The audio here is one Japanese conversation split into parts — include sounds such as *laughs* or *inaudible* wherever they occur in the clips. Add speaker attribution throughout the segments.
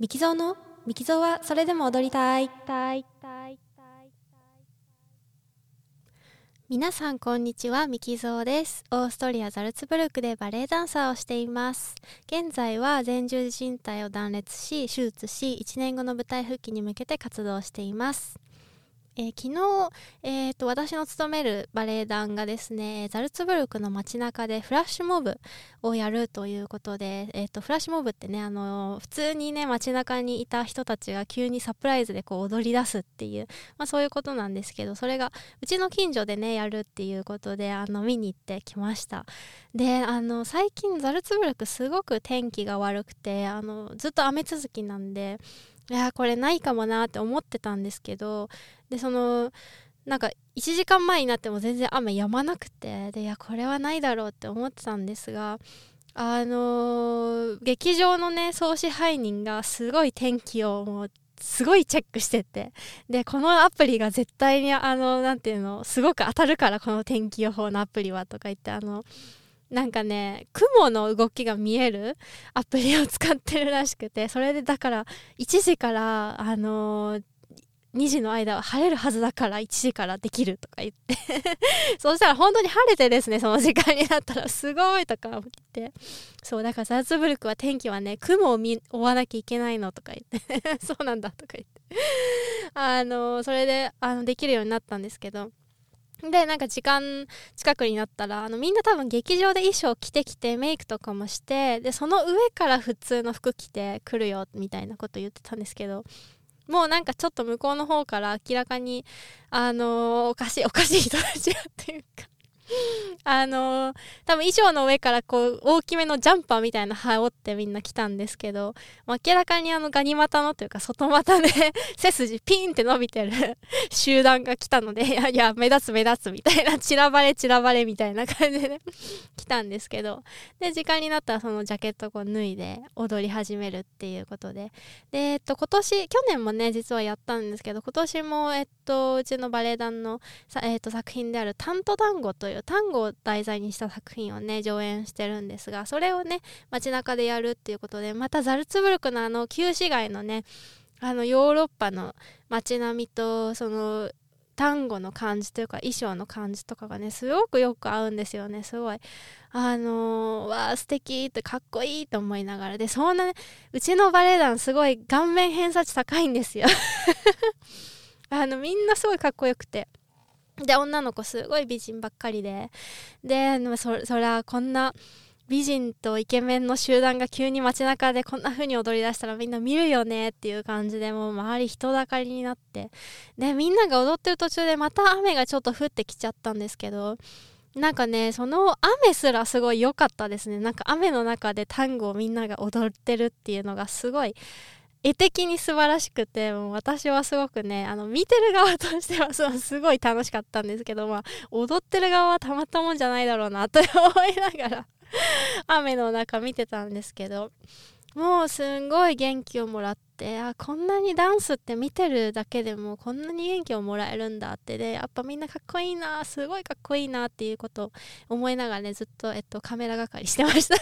Speaker 1: ミキゾーのミキゾーはそれでも踊りたい。皆さんこんにちはミキゾーです。オーストリアザルツブルクでバレエダンサーをしています。現在は前十字靭帯を断裂し手術し1年後の舞台復帰に向けて活動しています。えー、昨日、えーと、私の勤めるバレエ団がですねザルツブルクの街中でフラッシュモブをやるということで、えーと、フラッシュモブってね、あの、普通にね街中にいた人たちが急にサプライズでこう踊り出すっていう、まあ、そういうことなんですけどそれがうちの近所でねやるっていうことであの見に行ってきました。であの最近ザルツブルクすごく天気が悪くてあのずっと雨続きなんでいやこれないかもなって思ってたんですけどでそのなんか1時間前になっても全然雨止まなくてでいやこれはないだろうって思ってたんですがあのー、劇場のね総支配人がすごい天気をもうすごいチェックしててでこのアプリが絶対にあの何ていうのすごく当たるからこの天気予報のアプリはとか言ってあのなんかね雲の動きが見えるアプリを使ってるらしくてそれでだから1時からあのー、2時の間は晴れるはずだから1時からできるとか言って。*laughs* そしたら本当に晴れてですねその時間になったら。すごいとか思って。そうだからザーツブルクは天気はね雲を見追わなきゃいけないのとか言って。*laughs* そうなんだとか言って。あの、それであのできるようになったんですけど。でなんか時間近くになったらあのみんな多分劇場で衣装着てきてメイクとかもしてでその上から普通の服着て来るよみたいなこと言ってたんですけどもうなんかちょっと向こうの方から明らかにあのー、おかしいおかしい人たちがっていうか *laughs* あのー、多分衣装の上からこう大きめのジャンパーみたいな羽織ってみんな来たんですけど明らかにあのガニ股のというか外股で *laughs* 背筋ピンって伸びてる *laughs* 集団が来たのでいやいや目立つ目立つみたいな散らばれ散らばれみたいな感じで来たんですけどで時間になったらそのジャケットを脱いで踊り始めるっていうことで。でえっと今年去年もね実はやったんですけど今年もえっとうちのバレエ団の、えっと、作品である「タント団子」という単語を題材にした作品をね上演してるんですがそれをね街中でやるっていうことでまたザルツブルクのあの旧市街のねあのヨーロッパの街並みとその単語の感じというか衣装の感じとかがねすごくよく合うんですよねすごい。あのー、わあ素敵ってかっこいいと思いながら。でそんなねうちのバレエ団すごい顔面偏差値高いんですよ。*laughs* あのみんなすごいかっこよくて。で女の子すごい美人ばっかりで。でそそりゃこんな美人とイケメンの集団が急に街中でこんな風に踊り出したらみんな見るよねっていう感じでもう周り人だかりになって。でみんなが踊ってる途中でまた雨がちょっと降ってきちゃったんですけどなんかねその雨すらすごい良かったですね。なんか雨の中でタンゴをみんなが踊ってるっていうのがすごい絵的に素晴らしくてもう私はすごくねあの見てる側としてはすごい楽しかったんですけど、まあ、踊ってる側はたまったもんじゃないだろうなと思いながら雨の中見てたんですけど。もうすんごい元気をもらってあこんなにダンスって見てるだけでもこんなに元気をもらえるんだって。でやっぱみんなかっこいいなすごいかっこいいなっていうことを思いながらねずっと、えっと、カメラ係してました。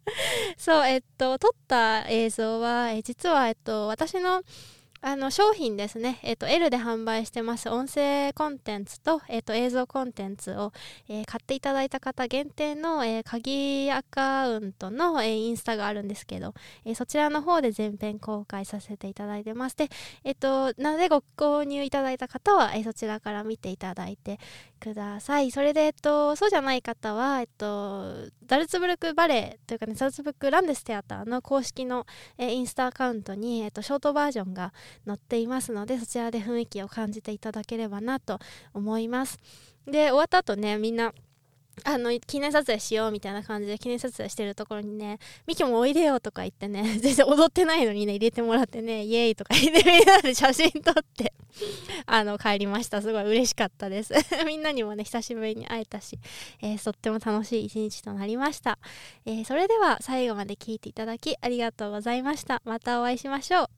Speaker 1: *laughs* そうえっと撮った映像は、え実は、えっと、私のあの商品ですね、えーと、L で販売してます。音声コンテンツと,、えーと、映像コンテンツを、えー、買っていただいた方限定の、えー、鍵アカウントの、えー、インスタがあるんですけど、えそちらの方で全編公開させていただいてますで、えーと、なのでご購入いただいた方は、えそちらから見ていただいてください。それで、えっと、そうじゃない方は、えっと、ザルツブルクバレーというかねザルツブルクランデステアターの公式の、えインスタアカウントに、えっと、ショートバージョンが載っていますのでそちらで雰囲気を感じていただければなと思います。で終わった後ねみんなあの記念撮影しようみたいな感じで記念撮影してるところにね「ミキもおいでよ」とか言ってね *laughs* 全然踊ってないのにね入れてもらってね *laughs* イエーイとか言ってみんなで写真撮って *laughs* あの帰りました。すごい嬉しかったです。みんなにもね久しぶりに会えたし、えー、とっても楽しい一日となりました、えー、それでは最後まで聞いていただきありがとうございました。またお会いしましょう。